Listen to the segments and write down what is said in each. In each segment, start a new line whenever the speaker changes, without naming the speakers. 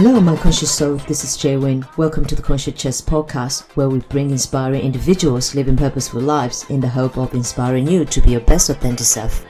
Hello, my conscious soul. This is Jay Win. Welcome to the Conscious Chess podcast, where we bring inspiring individuals living purposeful lives in the hope of inspiring you to be your best authentic self.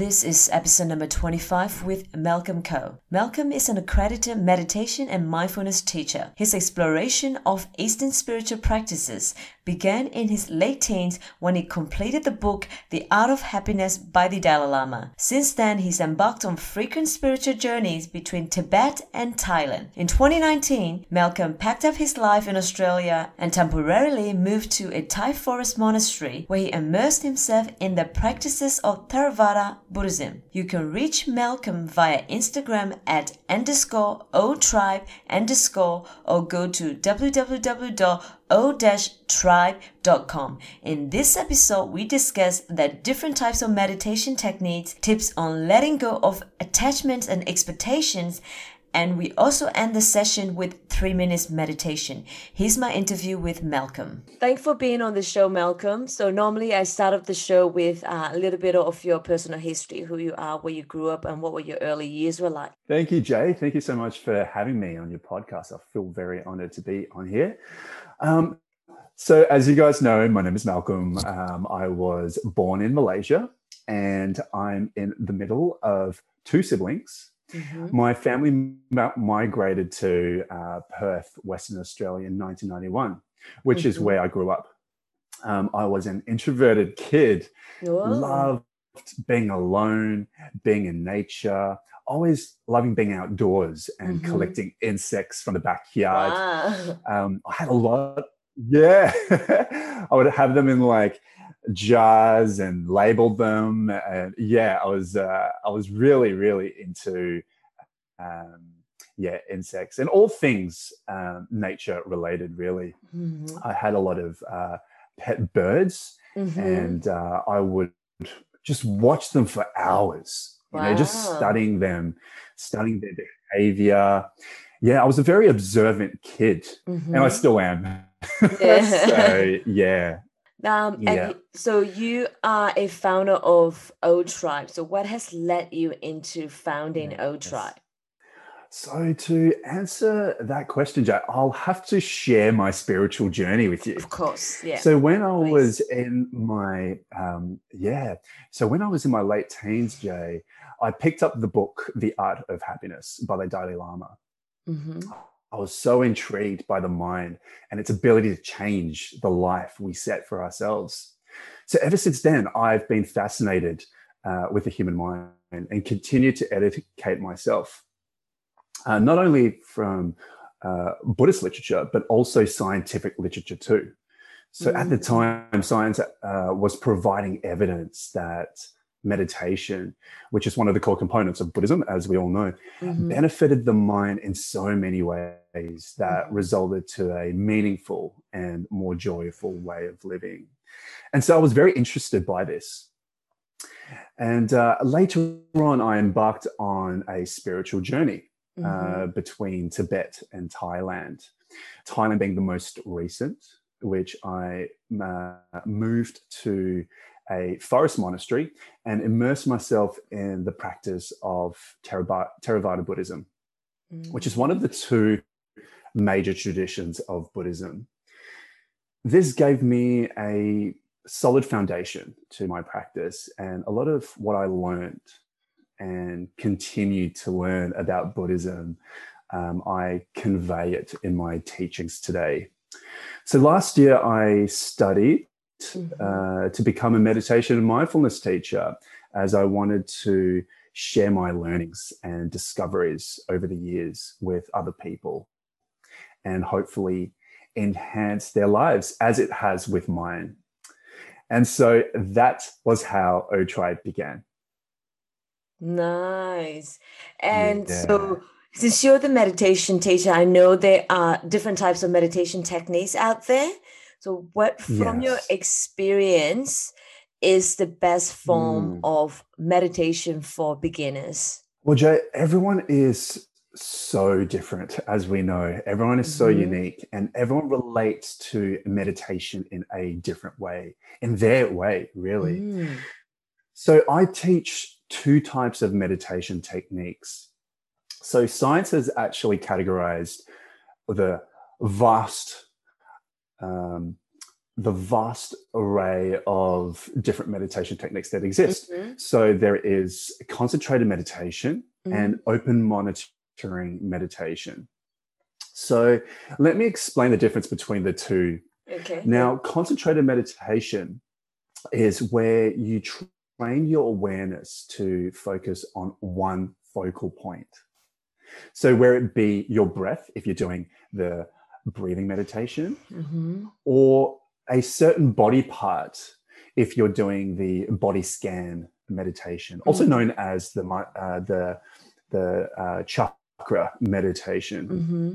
This is episode number 25 with Malcolm Koh. Malcolm is an accredited meditation and mindfulness teacher. His exploration of Eastern spiritual practices began in his late teens when he completed the book The Art of Happiness by the Dalai Lama. Since then, he's embarked on frequent spiritual journeys between Tibet and Thailand. In 2019, Malcolm packed up his life in Australia and temporarily moved to a Thai forest monastery where he immersed himself in the practices of Theravada Buddhism. You can reach Malcolm via Instagram at underscore o tribe underscore or go to www.o-tribe.com. In this episode, we discuss the different types of meditation techniques, tips on letting go of attachments and expectations, and we also end the session with three minutes meditation. Here's my interview with Malcolm. Thanks for being on the show, Malcolm. So normally I start off the show with uh, a little bit of your personal history, who you are, where you grew up, and what were your early years were like.
Thank you, Jay. Thank you so much for having me on your podcast. I feel very honored to be on here. Um, so, as you guys know, my name is Malcolm. Um, I was born in Malaysia, and I'm in the middle of two siblings Mm-hmm. My family migrated to uh, Perth, Western Australia in 1991, which mm-hmm. is where I grew up. Um, I was an introverted kid, Whoa. loved being alone, being in nature, always loving being outdoors and mm-hmm. collecting insects from the backyard. Wow. Um, I had a lot, yeah. I would have them in like jars and labeled them and yeah i was uh, i was really really into um, yeah insects and all things um, nature related really mm-hmm. i had a lot of uh, pet birds mm-hmm. and uh, i would just watch them for hours you wow. know just studying them studying their behavior yeah i was a very observant kid mm-hmm. and i mm-hmm. still am yeah. so yeah
um, yeah. so you are a founder of O Tribe. So what has led you into founding yes. O Tribe?
So to answer that question, Jay, I'll have to share my spiritual journey with you.
Of course, yeah.
So when I Please. was in my um, yeah, so when I was in my late teens, Jay, I picked up the book The Art of Happiness by the Dalai Lama. Mm-hmm. I was so intrigued by the mind and its ability to change the life we set for ourselves. So ever since then, I've been fascinated uh, with the human mind and continue to educate myself, uh, not only from uh, Buddhist literature, but also scientific literature too. So mm-hmm. at the mm. time, science uh, was providing evidence that meditation, which is one of the core components of Buddhism, as we all know, mm-hmm. benefited the mind in so many ways that mm-hmm. resulted to a meaningful and more joyful way of living. And so I was very interested by this. And uh, later on, I embarked on a spiritual journey uh, mm-hmm. uh, between Tibet and Thailand. Thailand being the most recent, which I uh, moved to a forest monastery and immerse myself in the practice of Theravada Buddhism, mm. which is one of the two major traditions of Buddhism. This gave me a solid foundation to my practice, and a lot of what I learned and continue to learn about Buddhism, um, I convey it in my teachings today. So last year I studied mm-hmm. uh, to become a meditation and mindfulness teacher as I wanted to share my learnings and discoveries over the years with other people and hopefully enhance their lives as it has with mine. And so that was how O Tribe began.
Nice. And yeah. so, since you're the meditation teacher, I know there are different types of meditation techniques out there. So, what from yes. your experience is the best form mm. of meditation for beginners?
Well, Jay, everyone is so different, as we know. Everyone is so mm-hmm. unique, and everyone relates to meditation in a different way, in their way, really. Mm. So, I teach two types of meditation techniques. So, science has actually categorized the vast um, the vast array of different meditation techniques that exist. Mm-hmm. So there is concentrated meditation mm-hmm. and open monitoring meditation. So let me explain the difference between the two.
Okay.
Now, concentrated meditation is where you train your awareness to focus on one focal point. So, where it be your breath, if you're doing the breathing meditation, mm-hmm. or a certain body part, if you're doing the body scan meditation, mm-hmm. also known as the uh, the the uh, chakra meditation. Mm-hmm.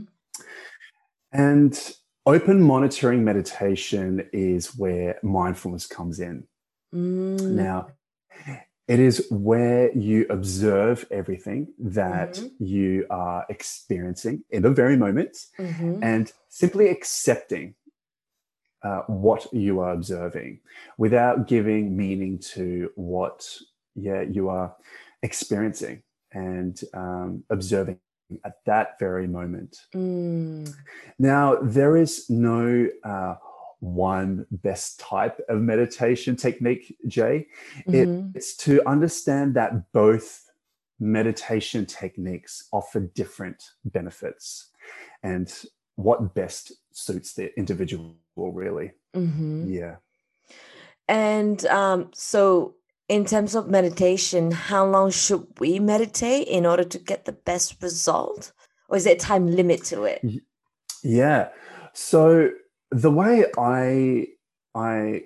And open monitoring meditation is where mindfulness comes in. Mm. Now, it is where you observe everything that mm-hmm. you are experiencing in the very moment mm-hmm. and simply accepting uh, what you are observing without giving meaning to what yeah you are experiencing and um, observing at that very moment. Mm. Now, there is no uh, one best type of meditation technique, Jay. Mm-hmm. It's to understand that both meditation techniques offer different benefits and what best suits the individual, really. Mm-hmm. Yeah.
And um, so, in terms of meditation, how long should we meditate in order to get the best result? Or is there a time limit to it?
Yeah. So the way I I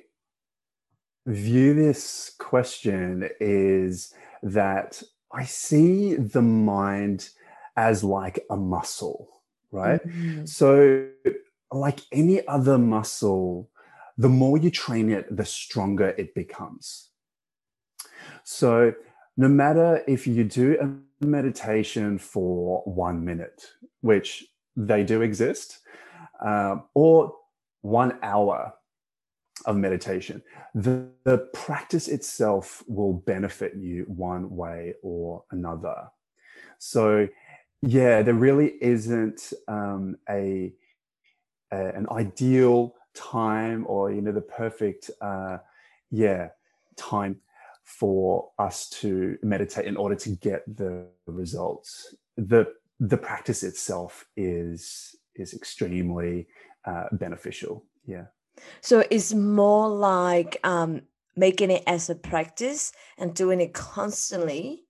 view this question is that I see the mind as like a muscle, right? Mm-hmm. So, like any other muscle, the more you train it, the stronger it becomes. So, no matter if you do a meditation for one minute, which they do exist, um, or one hour of meditation, the, the practice itself will benefit you one way or another. So, yeah, there really isn't um, a, a, an ideal time or you know the perfect uh, yeah time for us to meditate in order to get the results. the The practice itself is is extremely uh, beneficial. Yeah.
So it's more like um, making it as a practice and doing it constantly,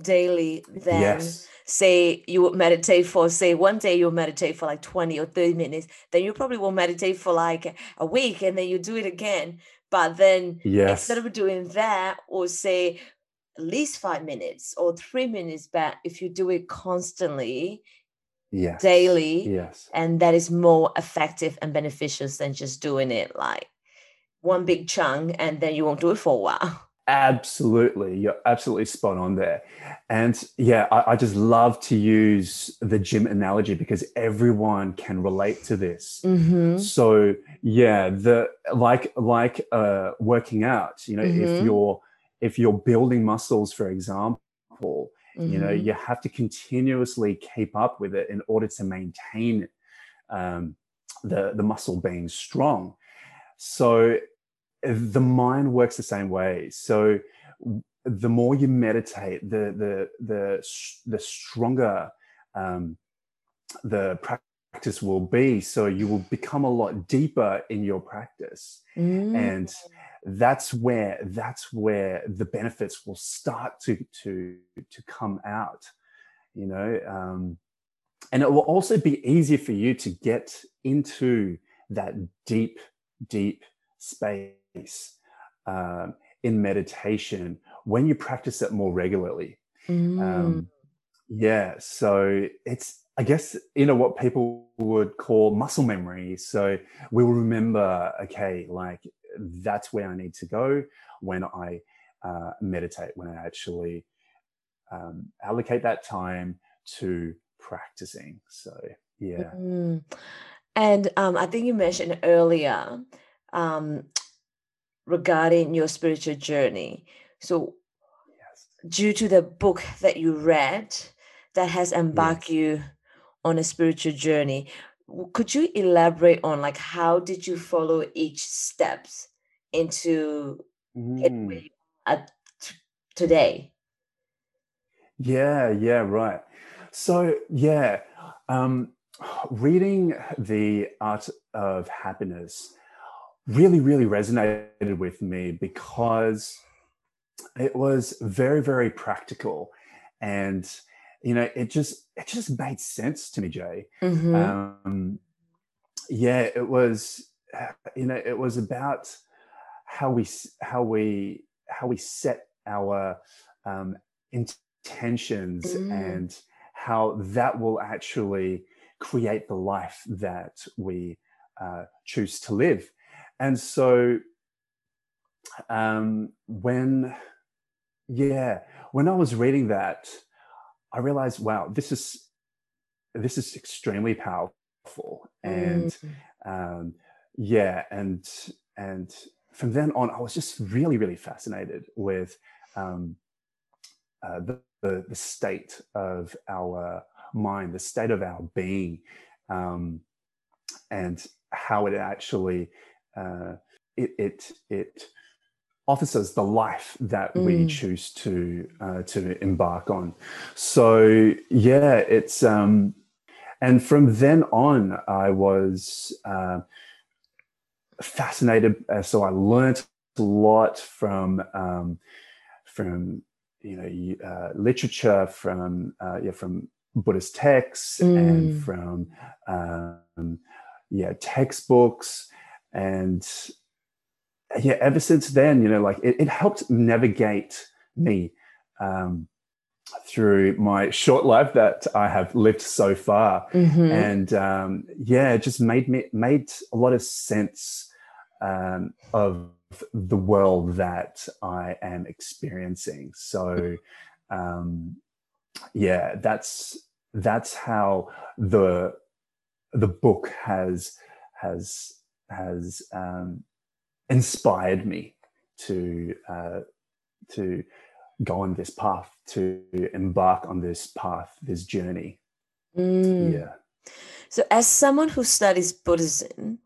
daily. Than yes. say you would meditate for say one day you'll meditate for like twenty or thirty minutes. Then you probably will meditate for like a week, and then you do it again. But then yes. instead of doing that, or say at least five minutes or three minutes back, if you do it constantly,
yes.
daily.
Yes.
And that is more effective and beneficial than just doing it like one big chunk and then you won't do it for a while.
Absolutely. You're absolutely spot on there. And yeah, I, I, just love to use the gym analogy because everyone can relate to this. Mm-hmm. So yeah, the like like uh working out, you know, mm-hmm. if you're if you're building muscles, for example, Mm-hmm. You know, mm-hmm. you have to continuously keep up with it in order to maintain um, the the muscle being strong. So the mind works the same way. So the more you meditate, the the the the stronger um, the practice will be. So you will become a lot deeper in your practice, mm. and that's where that's where the benefits will start to to to come out you know um, and it will also be easier for you to get into that deep deep space um, in meditation when you practice it more regularly um, mm. um, yeah so it's I guess you know what people would call muscle memory. So we will remember, okay, like that's where I need to go when I uh, meditate, when I actually um, allocate that time to practicing. So, yeah. Mm.
And um, I think you mentioned earlier um, regarding your spiritual journey. So, yes. due to the book that you read that has embarked yes. you on a spiritual journey could you elaborate on like how did you follow each steps into mm. at t- today
yeah yeah right so yeah um reading the art of happiness really really resonated with me because it was very very practical and you know it just it just made sense to me jay mm-hmm. um, yeah it was you know it was about how we how we how we set our um, intentions mm. and how that will actually create the life that we uh, choose to live and so um, when yeah when i was reading that i realized wow this is this is extremely powerful and mm. um, yeah and and from then on i was just really really fascinated with um, uh, the, the, the state of our mind the state of our being um, and how it actually uh, it it it offers us the life that mm. we choose to uh, to embark on. So yeah, it's um, and from then on, I was uh, fascinated. Uh, so I learned a lot from um, from you know uh, literature, from uh, yeah, from Buddhist texts, mm. and from um, yeah textbooks, and yeah, ever since then, you know, like it, it helped navigate me um, through my short life that I have lived so far, mm-hmm. and um, yeah, it just made me made a lot of sense um, of the world that I am experiencing. So, um, yeah, that's that's how the the book has has has um, inspired me to uh, to go on this path, to embark on this path, this journey.
Mm. Yeah. So, as someone who studies Buddhism,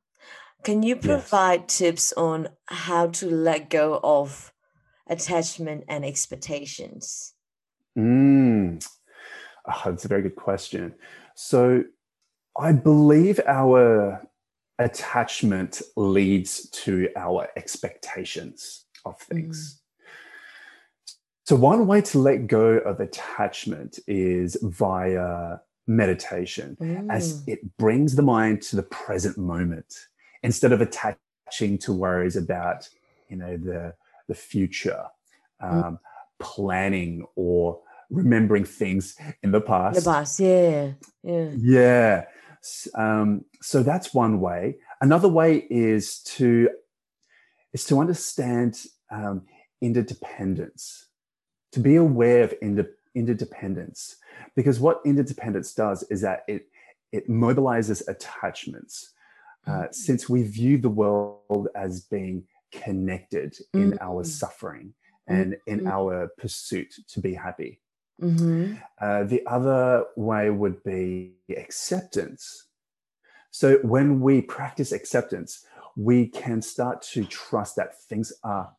can you provide yes. tips on how to let go of attachment and expectations?
Mm. Oh, that's a very good question. So, I believe our attachment leads to our expectations of things. Mm. So, one way to let go of attachment is via meditation, mm. as it brings the mind to the present moment instead of attaching to worries about, you know, the the future, mm. um, mm. planning or remembering things in the past.
The past, yeah, yeah,
yeah. Um, so that's one way. Another way is to is to understand um, interdependence, to be aware of inter- interdependence, because what interdependence does is that it it mobilizes attachments. Uh, mm-hmm. Since we view the world as being connected in mm-hmm. our suffering and mm-hmm. in our pursuit to be happy. Mm-hmm. Uh, the other way would be acceptance. So when we practice acceptance, we can start to trust that things are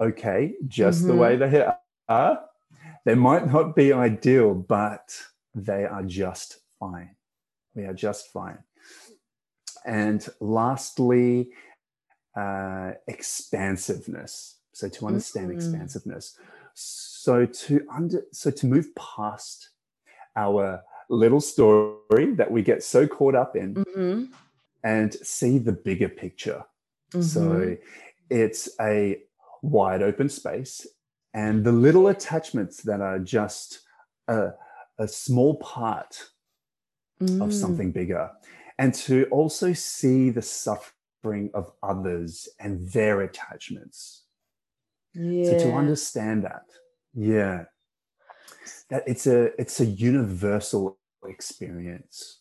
okay, just mm-hmm. the way they are. They might not be ideal, but they are just fine. We are just fine. And lastly, uh, expansiveness. So to understand mm-hmm. expansiveness so to under so to move past our little story that we get so caught up in mm-hmm. and see the bigger picture mm-hmm. so it's a wide open space and the little attachments that are just a, a small part mm. of something bigger and to also see the suffering of others and their attachments yeah. So to understand that, yeah, that it's a it's a universal experience.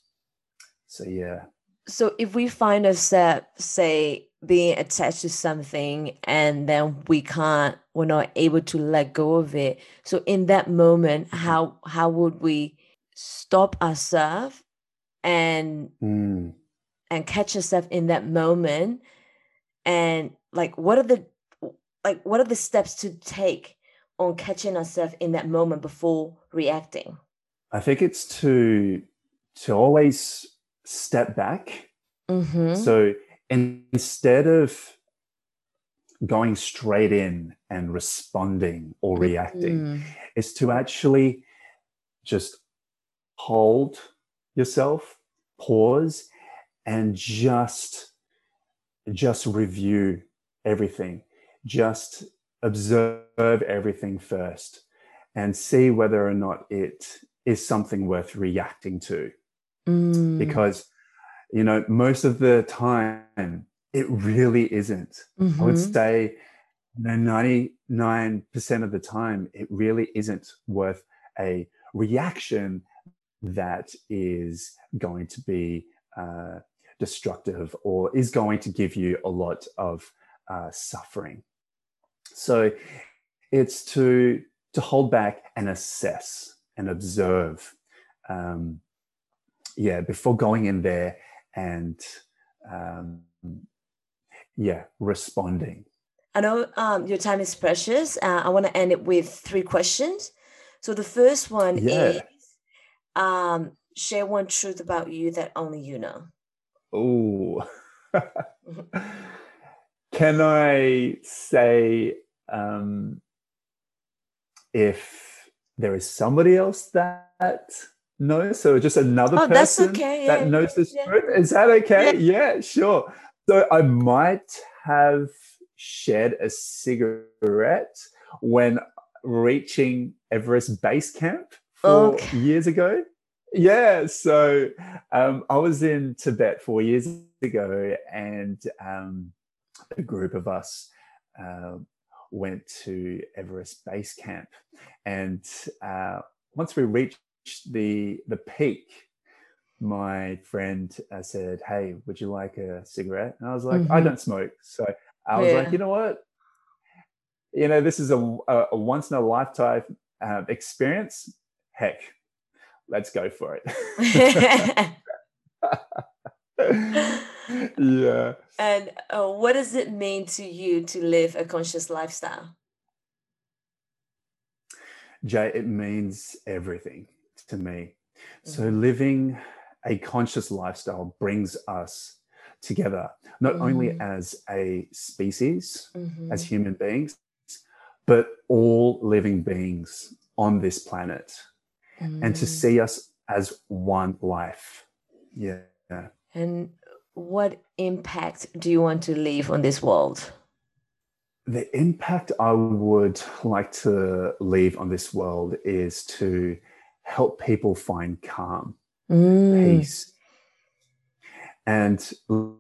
So yeah.
So if we find ourselves, say, being attached to something and then we can't we're not able to let go of it so in that moment how how would we stop ourselves and mm. and catch ourselves in that moment and like what are the like what are the steps to take on catching ourselves in that moment before reacting
i think it's to to always step back mm-hmm. so instead of going straight in and responding or reacting mm. is to actually just hold yourself pause and just just review everything just observe everything first and see whether or not it is something worth reacting to mm. because you know, most of the time, it really isn't. Mm-hmm. I would mm-hmm. say, you know, 99% of the time, it really isn't worth a reaction that is going to be uh, destructive or is going to give you a lot of uh, suffering. So it's to to hold back and assess and observe. Um, yeah, before going in there and um, yeah, responding.
I know um, your time is precious. Uh, I want to end it with three questions. So the first one yeah. is um, share one truth about you that only you know.
Oh, can I say um, if there is somebody else that knows? so just another oh, person okay. yeah. that knows this yeah. truth. Is that okay? Yeah. yeah, sure. So I might have shared a cigarette when reaching Everest Base Camp four okay. years ago. Yeah, so um, I was in Tibet four years ago, and um, a group of us uh, went to Everest Base Camp. And uh, once we reached the the peak, my friend uh, said, "Hey, would you like a cigarette?" And I was like, mm-hmm. "I don't smoke," so I was yeah. like, "You know what? You know, this is a, a, a once in a lifetime uh, experience. Heck, let's go for it." yeah.
And uh, what does it mean to you to live a conscious lifestyle?
Jay, it means everything to me. Mm-hmm. So living a conscious lifestyle brings us together, not mm-hmm. only as a species, mm-hmm. as human beings, but all living beings on this planet, and to mm. see us as one life. Yeah.
And what impact do you want to leave on this world?
The impact I would like to leave on this world is to help people find calm, mm. peace, and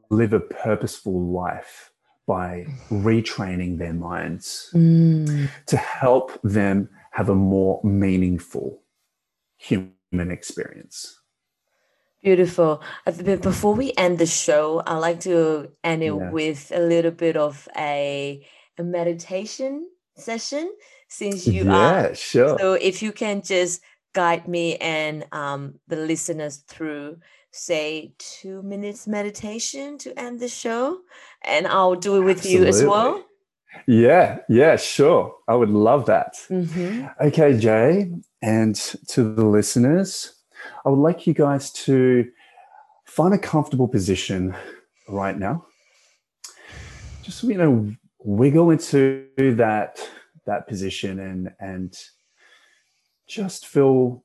live a purposeful life by retraining their minds mm. to help them have a more meaningful human experience.
Beautiful. But before we end the show, I like to end it yeah. with a little bit of a, a meditation session since you yeah, are.
Sure.
So if you can just guide me and um, the listeners through say two minutes meditation to end the show and i'll do it with Absolutely. you as well
yeah yeah sure i would love that mm-hmm. okay jay and to the listeners i would like you guys to find a comfortable position right now just you know wiggle into that that position and and just feel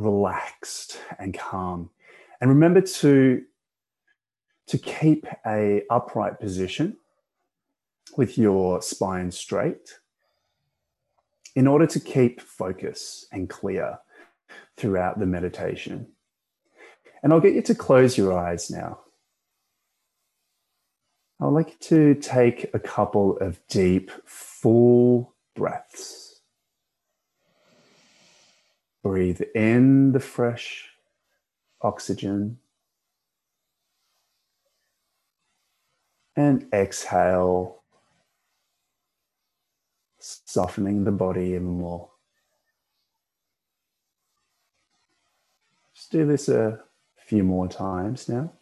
relaxed and calm. And remember to, to keep a upright position with your spine straight in order to keep focus and clear throughout the meditation. And I'll get you to close your eyes now. I'd like you to take a couple of deep, full breaths. Breathe in the fresh oxygen And exhale, softening the body even more. Do this a few more times now.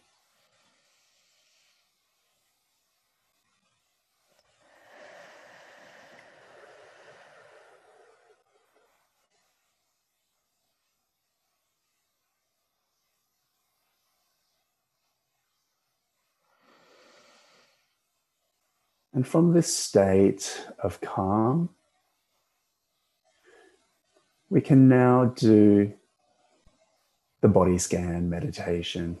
And from this state of calm, we can now do the body scan meditation.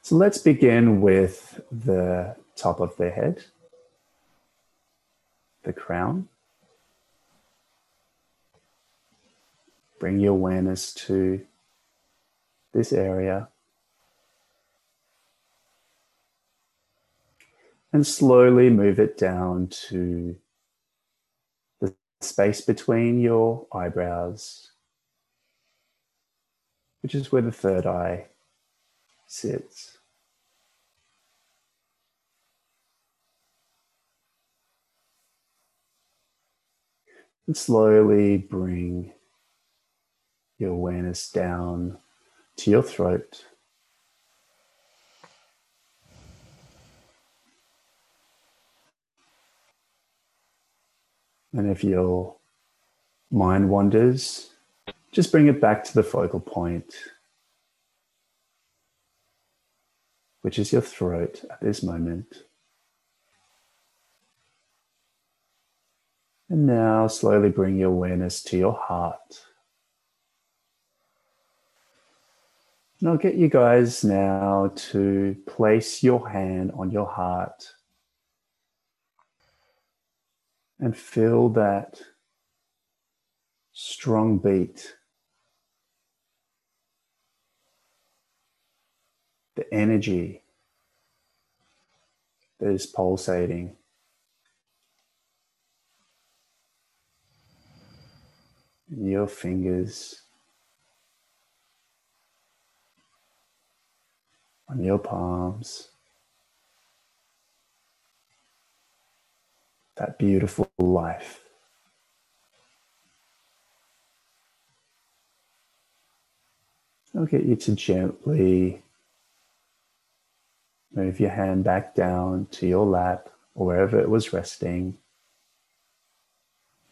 So let's begin with the top of the head, the crown. Bring your awareness to this area. and slowly move it down to space between your eyebrows, which is where the third eye sits. And slowly bring your awareness down to your throat. And if your mind wanders, just bring it back to the focal point, which is your throat at this moment. And now slowly bring your awareness to your heart. And I'll get you guys now to place your hand on your heart and feel that strong beat. The energy that is pulsating. In your fingers, on your palms. That beautiful life. I'll get you to gently move your hand back down to your lap or wherever it was resting.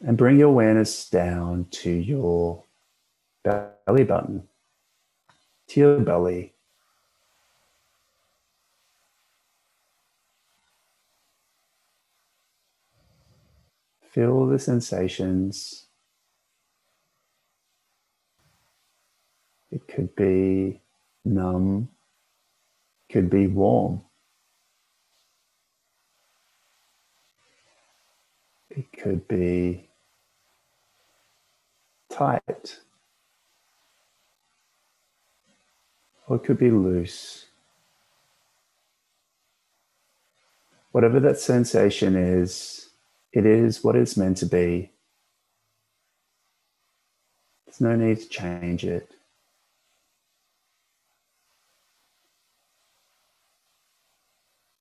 And bring your awareness down to your belly button, to your belly. Feel the sensations. It could be numb, could be warm. It could be tight. Or it could be loose. Whatever that sensation is, it is what it's meant to be. There's no need to change it.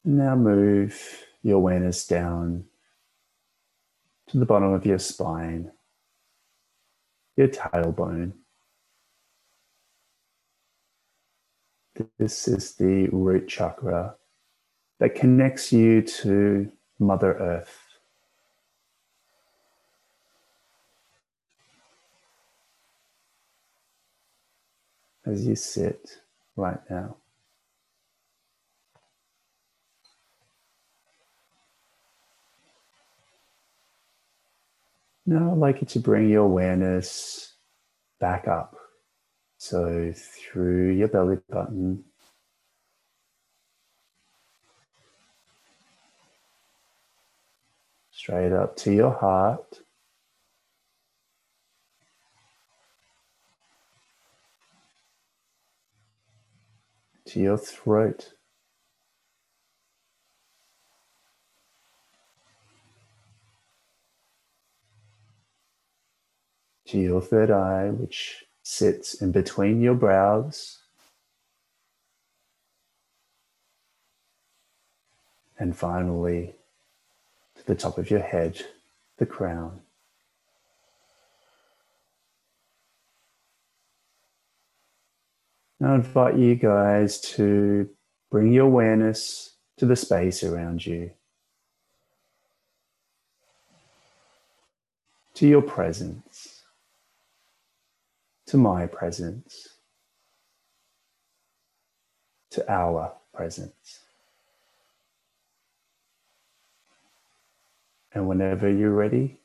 Now move your awareness down to the bottom of your spine, your tailbone. This is the root chakra that connects you to Mother Earth. As you sit right now. Now I'd like you to bring your awareness back up. So through your belly button, straight up to your heart. to your throat. To your third eye, which sits in between your brows. And finally, to the top of your head, the crown. I invite you guys to bring your awareness to the space around you, to your presence, to my presence, to our presence. And whenever you're ready,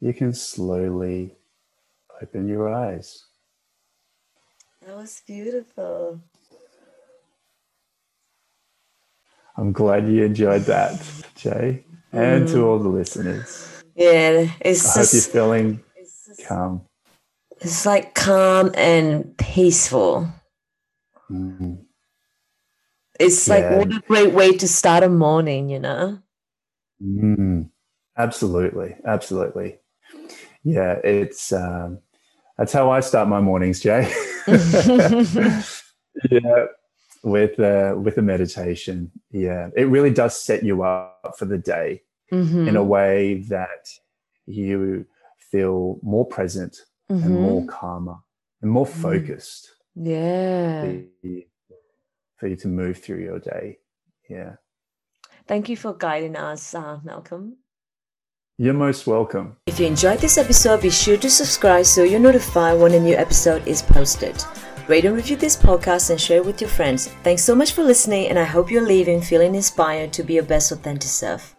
you can slowly open your eyes.
That was beautiful.
I'm glad you enjoyed that, Jay, and mm. to all the listeners.
Yeah, it's
I just, hope you're feeling it's just, calm.
It's like calm and peaceful.
Mm.
It's yeah. like what a great way to start a morning, you know.
Mm. Absolutely, absolutely. Yeah, it's um, that's how I start my mornings, Jay. yeah, with uh, with a meditation. Yeah, it really does set you up for the day mm-hmm. in a way that you feel more present mm-hmm. and more calmer and more mm. focused.
Yeah,
for you, for you to move through your day. Yeah.
Thank you for guiding us, uh, Malcolm.
You're most welcome.
If you enjoyed this episode, be sure to subscribe so you're notified when a new episode is posted. Rate and review this podcast and share it with your friends. Thanks so much for listening, and I hope you're leaving feeling inspired to be your best authentic self.